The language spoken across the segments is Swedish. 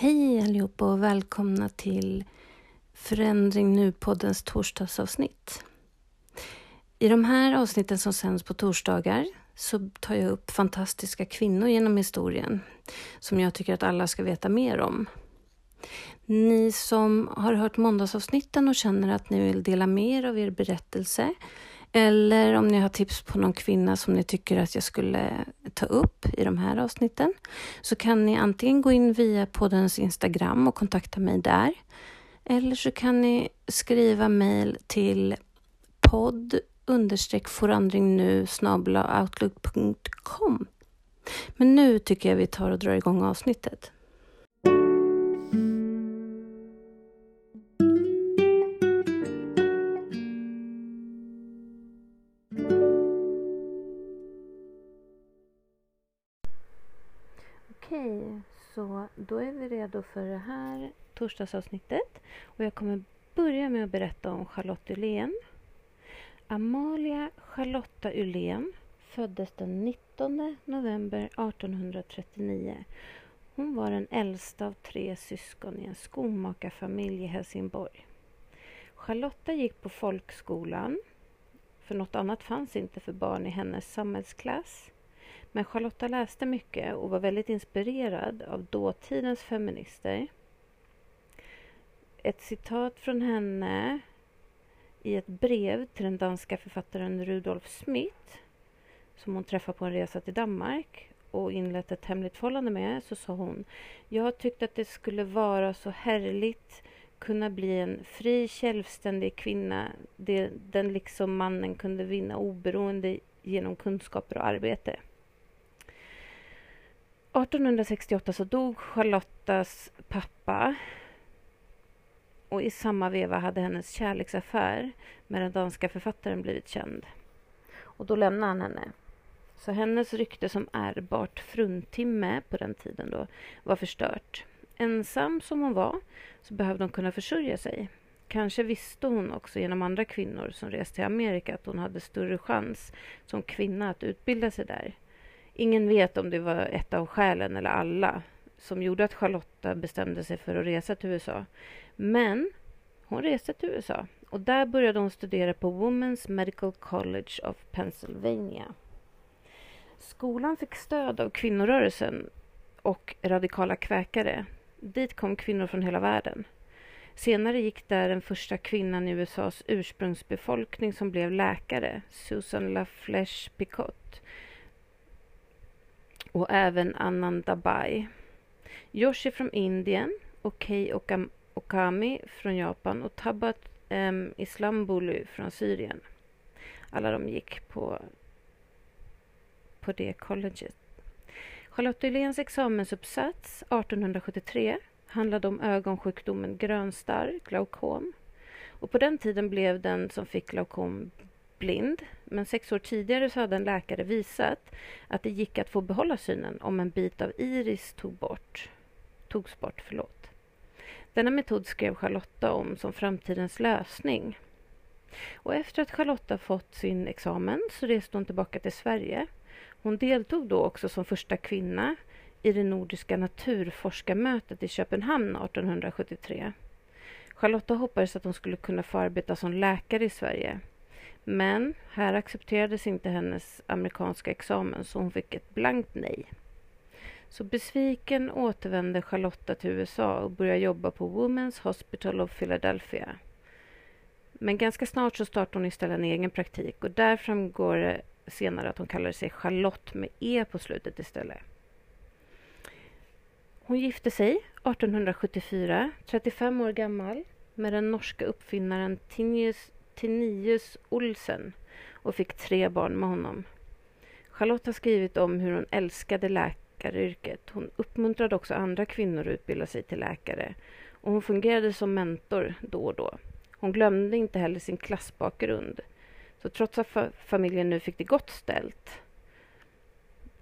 Hej allihopa och välkomna till Förändring Nu-poddens torsdagsavsnitt. I de här avsnitten som sänds på torsdagar så tar jag upp fantastiska kvinnor genom historien som jag tycker att alla ska veta mer om. Ni som har hört måndagsavsnitten och känner att ni vill dela mer av er berättelse eller om ni har tips på någon kvinna som ni tycker att jag skulle ta upp i de här avsnitten så kan ni antingen gå in via poddens Instagram och kontakta mig där. Eller så kan ni skriva mejl till podd understreck forandring nu outlook.com. Men nu tycker jag vi tar och drar igång avsnittet. Redo för det här torsdagsavsnittet. Och jag kommer börja med att berätta om Charlotte Ulén. Amalia Charlotta Ulén föddes den 19 november 1839. Hon var den äldsta av tre syskon i en skomakarfamilj i Helsingborg. Charlotta gick på folkskolan, för något annat fanns inte för barn i hennes samhällsklass. Men Charlotta läste mycket och var väldigt inspirerad av dåtidens feminister. Ett citat från henne i ett brev till den danska författaren Rudolf Smith som hon träffade på en resa till Danmark och inlett ett hemligt förhållande med så sa hon Jag tyckte att det skulle vara så härligt kunna bli en fri, självständig kvinna det, den liksom mannen kunde vinna oberoende genom kunskaper och arbete. 1868 så dog Charlottas pappa och i samma veva hade hennes kärleksaffär med den danska författaren blivit känd. Och då lämnade han henne. Så hennes rykte som ärbart fruntimme på den tiden då var förstört. Ensam som hon var så behövde hon kunna försörja sig. Kanske visste hon också genom andra kvinnor som reste till Amerika att hon hade större chans som kvinna att utbilda sig där. Ingen vet om det var ett av skälen, eller alla, som gjorde att Charlotta bestämde sig för att resa till USA. Men hon reste till USA och där började hon studera på Women's Medical College of Pennsylvania. Skolan fick stöd av kvinnorörelsen och radikala kväkare. Dit kom kvinnor från hela världen. Senare gick där den första kvinnan i USAs ursprungsbefolkning som blev läkare, Susan LaFleche Picot och även Anandabai, Yoshi från Indien och Kei Okami från Japan och Tabat um, Islambulu från Syrien. Alla de gick på, på det colleget. Charlotte Yléns examensuppsats 1873 handlade om ögonsjukdomen grönstarr, glaukom. Och på den tiden blev den som fick glaukom blind, men sex år tidigare så hade en läkare visat att det gick att få behålla synen om en bit av iris tog bort, togs bort. Förlåt. Denna metod skrev Charlotta om som framtidens lösning. Och efter att Charlotta fått sin examen så reste hon tillbaka till Sverige. Hon deltog då också som första kvinna i det nordiska naturforskarmötet i Köpenhamn 1873. Charlotta hoppades att hon skulle kunna få arbeta som läkare i Sverige men här accepterades inte hennes amerikanska examen så hon fick ett blankt nej. Så besviken återvände Charlotta till USA och började jobba på Women's Hospital of Philadelphia. Men ganska snart så startade hon istället en egen praktik och där framgår det senare att hon kallade sig Charlotte med E på slutet istället. Hon gifte sig 1874, 35 år gammal, med den norska uppfinnaren Tinius Tinius Olsen och fick tre barn med honom. Charlotte har skrivit om hur hon älskade läkaryrket. Hon uppmuntrade också andra kvinnor att utbilda sig till läkare och hon fungerade som mentor då och då. Hon glömde inte heller sin klassbakgrund. Så trots att familjen nu fick det gott ställt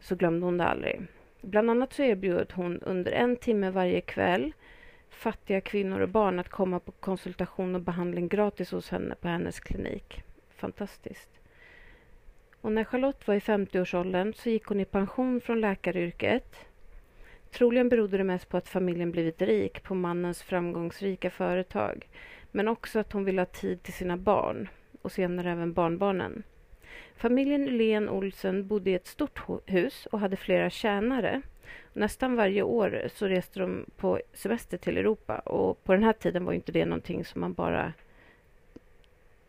så glömde hon det aldrig. Bland annat så erbjöd hon under en timme varje kväll fattiga kvinnor och barn att komma på konsultation och behandling gratis hos henne på hennes klinik. Fantastiskt. Och när Charlotte var i 50-årsåldern så gick hon i pension från läkaryrket. Troligen berodde det mest på att familjen blivit rik på mannens framgångsrika företag, men också att hon ville ha tid till sina barn och senare även barnbarnen. Familjen Len Olsen bodde i ett stort hus och hade flera tjänare. Nästan varje år så reste de på semester till Europa och på den här tiden var inte det någonting som man bara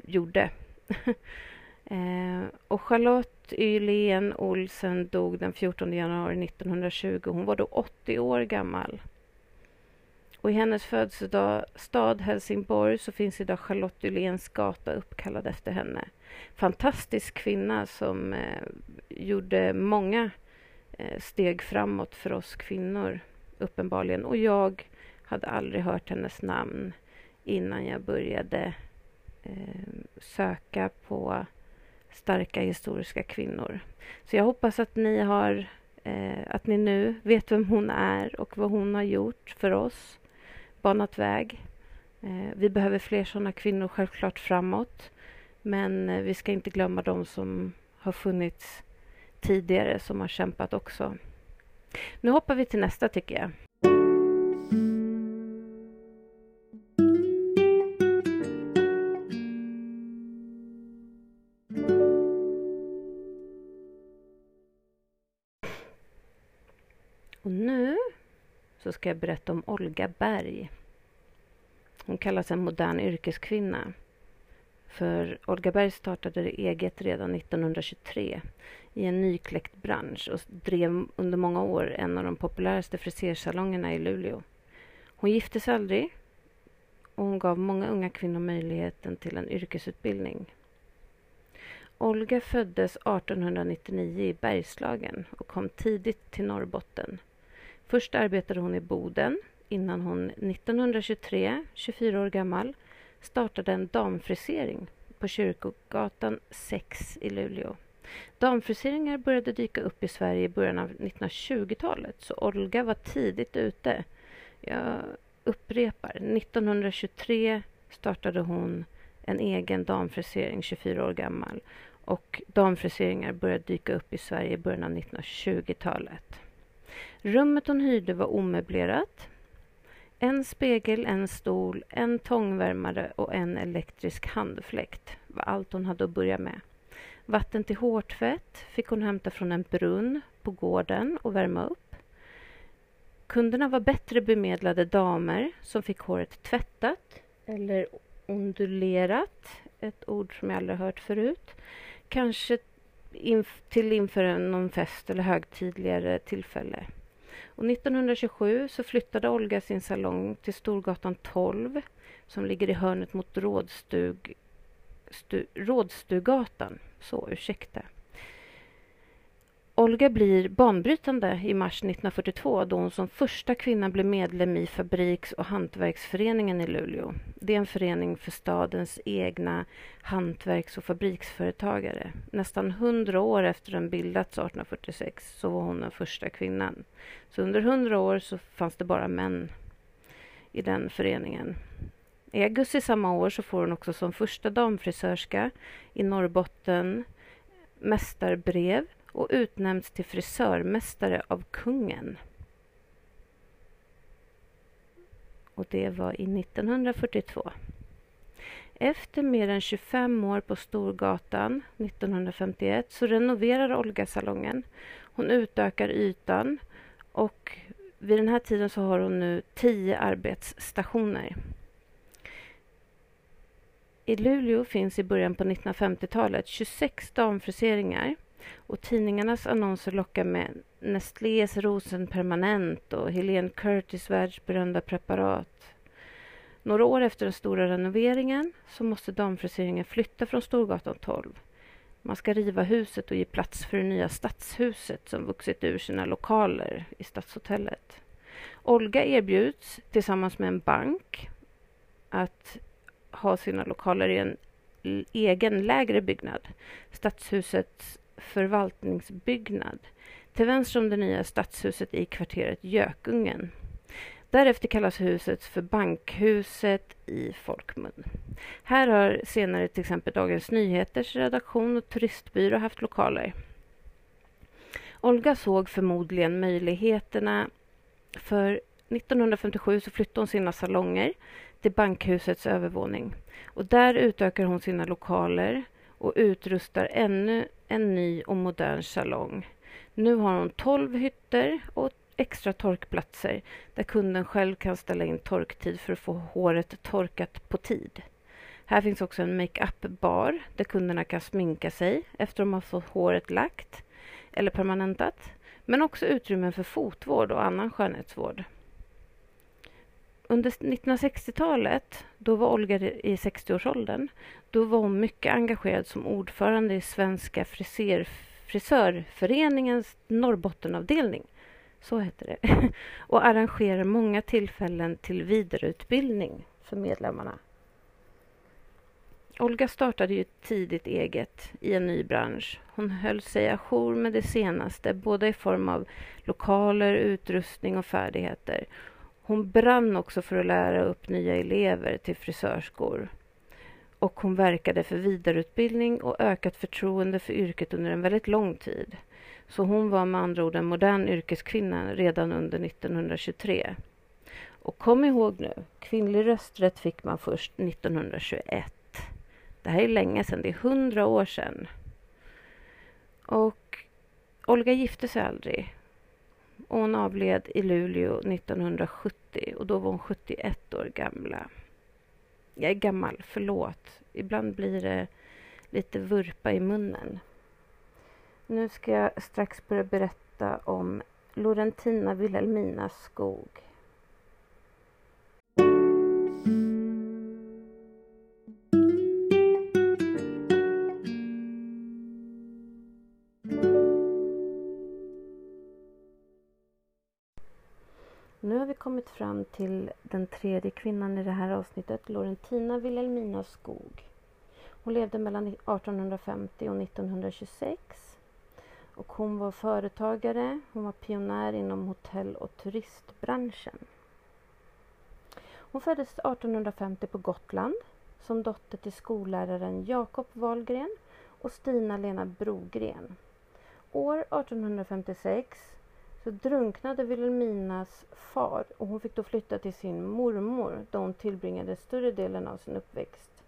gjorde. eh, och Charlotte Ylén Olsen dog den 14 januari 1920. Hon var då 80 år gammal. Och i hennes födelsestad Helsingborg så finns idag Charlotte Yléns gata uppkallad efter henne. Fantastisk kvinna som eh, gjorde många Eh, steg framåt för oss kvinnor, uppenbarligen. Och jag hade aldrig hört hennes namn innan jag började eh, söka på starka historiska kvinnor. Så jag hoppas att ni har eh, att ni nu vet vem hon är och vad hon har gjort för oss banat väg. Eh, vi behöver fler sådana kvinnor självklart framåt. Men eh, vi ska inte glömma de som har funnits tidigare som har kämpat också. Nu hoppar vi till nästa tycker jag. Och nu så ska jag berätta om Olga Berg. Hon kallas en modern yrkeskvinna. För Olga Berg startade eget redan 1923 i en nykläckt bransch och drev under många år en av de populäraste frisersalongerna i Luleå. Hon gifte sig aldrig och hon gav många unga kvinnor möjligheten till en yrkesutbildning. Olga föddes 1899 i Bergslagen och kom tidigt till Norrbotten. Först arbetade hon i Boden innan hon 1923, 24 år gammal, startade en damfrisering på Kyrkogatan 6 i Luleå. Damfriseringar började dyka upp i Sverige i början av 1920-talet, så Olga var tidigt ute. Jag upprepar, 1923 startade hon en egen damfrisering, 24 år gammal. Och damfriseringar började dyka upp i Sverige i början av 1920-talet. Rummet hon hyrde var omöblerat. En spegel, en stol, en tångvärmare och en elektrisk handfläkt var allt hon hade att börja med. Vatten till hårtvätt fick hon hämta från en brunn på gården och värma upp. Kunderna var bättre bemedlade damer som fick håret tvättat eller ondulerat, ett ord som jag aldrig hört förut. Kanske inf till inför någon fest eller högtidligare tillfälle. Och 1927 så flyttade Olga sin salong till Storgatan 12 som ligger i hörnet mot Rådstug, stu, Rådstugatan. Så, ursäkta. Olga blir banbrytande i mars 1942 då hon som första kvinna blev medlem i Fabriks och hantverksföreningen i Luleå. Det är en förening för stadens egna hantverks och fabriksföretagare. Nästan hundra år efter den bildats 1846 så var hon den första kvinnan. Så under hundra år så fanns det bara män i den föreningen. I augusti samma år så får hon också som första damfrisörska i Norrbotten mästarbrev och utnämnts till frisörmästare av kungen. Och det var i 1942. Efter mer än 25 år på Storgatan 1951 så renoverar Olga salongen. Hon utökar ytan och vid den här tiden så har hon nu 10 arbetsstationer. I Luleå finns i början på 1950-talet 26 damfriseringar och tidningarnas annonser lockar med Nestlés Rosen Permanent och Helene Curtis världsberömda preparat. Några år efter den stora renoveringen så måste damfriseringen flytta från Storgatan 12. Man ska riva huset och ge plats för det nya stadshuset som vuxit ur sina lokaler i Stadshotellet. Olga erbjuds tillsammans med en bank att ha sina lokaler i en egen lägre byggnad. Stadshusets förvaltningsbyggnad till vänster om det nya stadshuset i kvarteret Gökungen. Därefter kallas huset för Bankhuset i folkmun. Här har senare till exempel Dagens Nyheters redaktion och turistbyrå haft lokaler. Olga såg förmodligen möjligheterna För 1957 så flyttade hon sina salonger till bankhusets övervåning och där utökar hon sina lokaler och utrustar ännu en ny och modern salong. Nu har hon 12 hytter och extra torkplatser där kunden själv kan ställa in torktid för att få håret torkat på tid. Här finns också en makeup-bar där kunderna kan sminka sig efter att de har fått håret lagt eller permanentat, men också utrymmen för fotvård och annan skönhetsvård. Under 1960-talet, då var Olga i 60-årsåldern, då var hon mycket engagerad som ordförande i Svenska friser, frisörföreningens Norrbottenavdelning, så heter det, och arrangerar många tillfällen till vidareutbildning för medlemmarna. Olga startade ju tidigt eget i en ny bransch. Hon höll sig ajour med det senaste, både i form av lokaler, utrustning och färdigheter. Hon brann också för att lära upp nya elever till frisörskor. Och hon verkade för vidareutbildning och ökat förtroende för yrket under en väldigt lång tid. Så hon var med andra ord en modern yrkeskvinna redan under 1923. Och kom ihåg nu, kvinnlig rösträtt fick man först 1921. Det här är länge sedan, det är hundra år sedan. Och Olga gifte sig aldrig. Och hon avled i Luleå 1970 och då var hon 71 år gamla. Jag är gammal, förlåt. Ibland blir det lite vurpa i munnen. Nu ska jag strax börja berätta om Lorentina Wilhelmina Skog. Fram till den tredje kvinnan i det här avsnittet, Lorentina Wilhelmina Skog. Hon levde mellan 1850 och 1926 och hon var företagare, hon var pionjär inom hotell och turistbranschen. Hon föddes 1850 på Gotland som dotter till skolläraren Jakob Wahlgren och Stina-Lena Brogren. År 1856 så drunknade Wilhelminas far och hon fick då flytta till sin mormor där hon tillbringade större delen av sin uppväxt.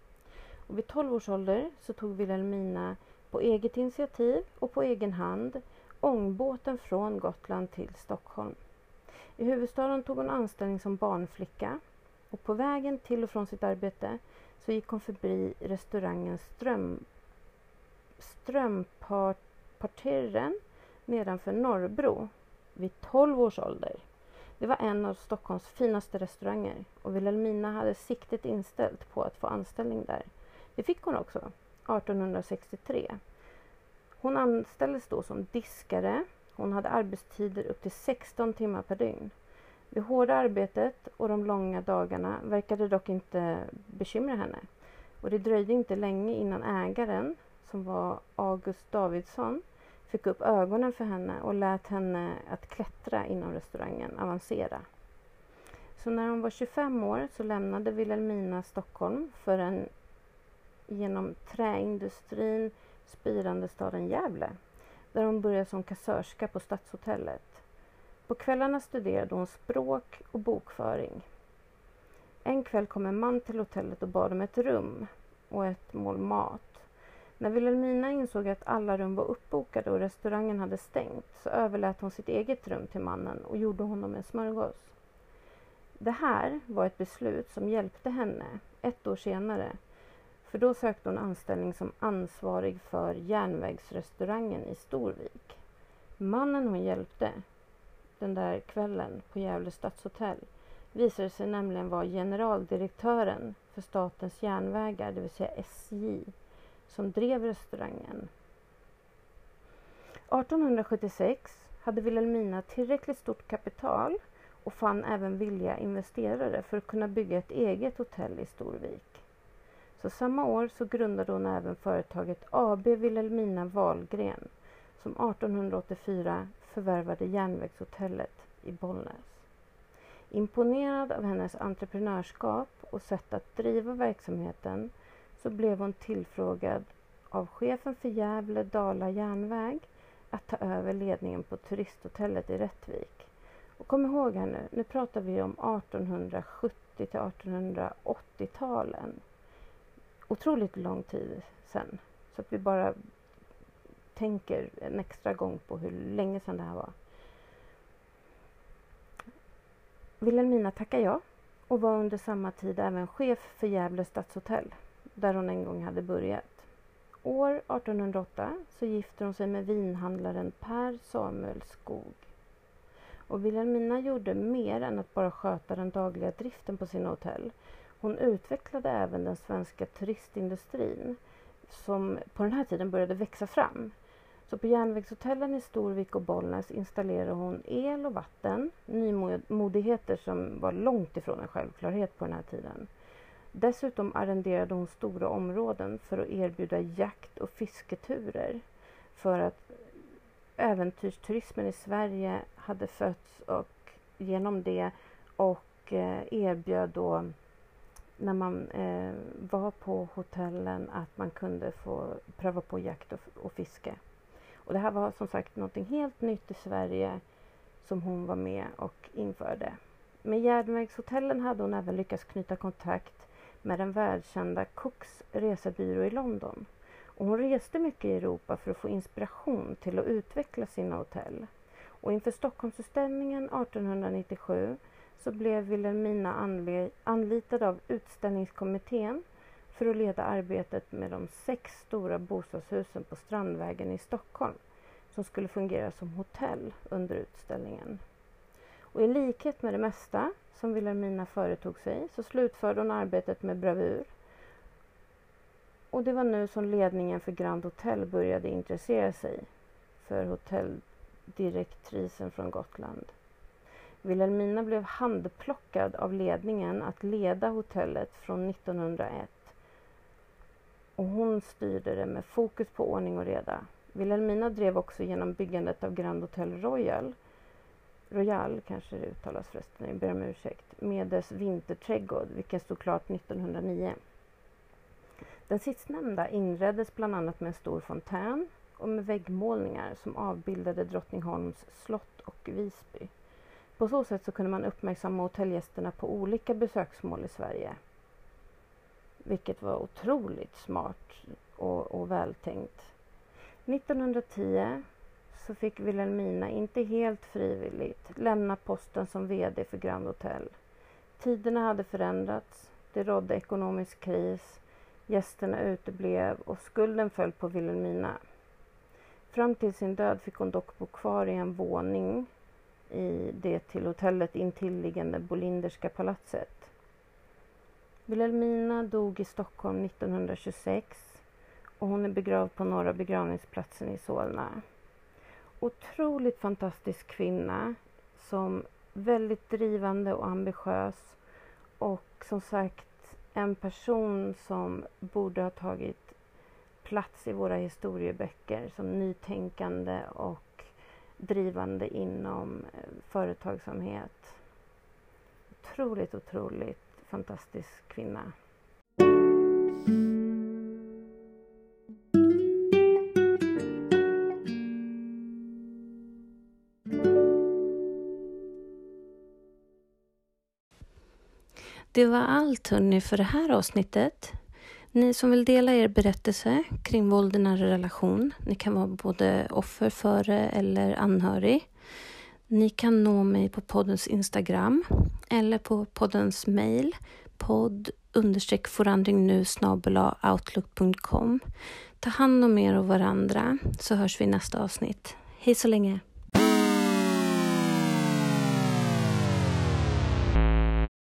Och vid 12 års ålder så tog Wilhelmina på eget initiativ och på egen hand ångbåten från Gotland till Stockholm. I huvudstaden tog hon anställning som barnflicka och på vägen till och från sitt arbete så gick hon förbi restaurangen Ström, Strömparterren nedanför Norrbro vid 12 års ålder. Det var en av Stockholms finaste restauranger och Wilhelmina hade siktet inställt på att få anställning där. Det fick hon också 1863. Hon anställdes då som diskare. Hon hade arbetstider upp till 16 timmar per dygn. Det hårda arbetet och de långa dagarna verkade dock inte bekymra henne. Och det dröjde inte länge innan ägaren, som var August Davidsson, fick upp ögonen för henne och lät henne att klättra inom restaurangen, avancera. Så när hon var 25 år så lämnade Wilhelmina Stockholm för en genom träindustrin spirande staden Gävle där hon började som kassörska på Stadshotellet. På kvällarna studerade hon språk och bokföring. En kväll kom en man till hotellet och bad om ett rum och ett mål mat. När Wilhelmina insåg att alla rum var uppbokade och restaurangen hade stängt så överlät hon sitt eget rum till mannen och gjorde honom en smörgås. Det här var ett beslut som hjälpte henne ett år senare för då sökte hon anställning som ansvarig för järnvägsrestaurangen i Storvik. Mannen hon hjälpte den där kvällen på Gävle stadshotell visade sig nämligen vara generaldirektören för Statens järnvägar, det vill säga SJ som drev restaurangen. 1876 hade Wilhelmina tillräckligt stort kapital och fann även villiga investerare för att kunna bygga ett eget hotell i Storvik. Så samma år så grundade hon även företaget AB Wilhelmina Wahlgren som 1884 förvärvade järnvägshotellet i Bollnäs. Imponerad av hennes entreprenörskap och sätt att driva verksamheten så blev hon tillfrågad av chefen för Gävle Dala järnväg att ta över ledningen på turisthotellet i Rättvik. Och kom ihåg här nu, nu pratar vi om 1870 till 1880-talen. Otroligt lång tid sedan, Så att vi bara tänker en extra gång på hur länge sedan det här var. Wilhelmina tackar ja och var under samma tid även chef för Gävle stadshotell där hon en gång hade börjat. År 1808 så gifter hon sig med vinhandlaren Per Samuel Skog. Och Wilhelmina gjorde mer än att bara sköta den dagliga driften på sina hotell. Hon utvecklade även den svenska turistindustrin som på den här tiden började växa fram. Så på järnvägshotellen i Storvik och Bollnäs installerade hon el och vatten, nymodigheter som var långt ifrån en självklarhet på den här tiden. Dessutom arrenderade hon stora områden för att erbjuda jakt och fisketurer för att äventyrsturismen i Sverige hade fötts och genom det och eh, erbjöd då när man eh, var på hotellen att man kunde få pröva på jakt och, och fiske. Och det här var som sagt någonting helt nytt i Sverige som hon var med och införde. Med järnvägshotellen hade hon även lyckats knyta kontakt med den världskända Cooks resebyrå i London. Och hon reste mycket i Europa för att få inspiration till att utveckla sina hotell. Och inför Stockholmsutställningen 1897 så blev Wilhelmina anlitad av utställningskommittén för att leda arbetet med de sex stora bostadshusen på Strandvägen i Stockholm som skulle fungera som hotell under utställningen. Och I likhet med det mesta som Vilhelmina företog sig så slutförde hon arbetet med bravur. Och det var nu som ledningen för Grand Hotel började intressera sig för hotelldirektrisen från Gotland. Vilhelmina blev handplockad av ledningen att leda hotellet från 1901 och hon styrde det med fokus på ordning och reda. Vilhelmina drev också genom byggandet av Grand Hotel Royal Royal kanske det uttalas förresten, jag ber om ursäkt, med dess vinterträdgård, vilken stod klart 1909. Den sistnämnda inreddes bland annat med en stor fontän och med väggmålningar som avbildade Drottningholms slott och Visby. På så sätt så kunde man uppmärksamma hotellgästerna på olika besöksmål i Sverige. Vilket var otroligt smart och, och vältänkt. 1910 så fick Wilhelmina inte helt frivilligt lämna posten som VD för Grand Hotel. Tiderna hade förändrats, det rådde ekonomisk kris, gästerna uteblev och skulden föll på Wilhelmina. Fram till sin död fick hon dock bo kvar i en våning i det till hotellet intilliggande Bolinderska palatset. Wilhelmina dog i Stockholm 1926 och hon är begravd på Norra begravningsplatsen i Solna otroligt fantastisk kvinna som väldigt drivande och ambitiös och som sagt en person som borde ha tagit plats i våra historieböcker som nytänkande och drivande inom eh, företagsamhet. Otroligt, otroligt fantastisk kvinna. Det var allt hörni för det här avsnittet. Ni som vill dela er berättelse kring våld i nära relation, ni kan vara både offer för det eller anhörig. Ni kan nå mig på poddens Instagram eller på poddens mail podd understreck forandringnu outlook.com. Ta hand om er och varandra så hörs vi i nästa avsnitt. Hej så länge!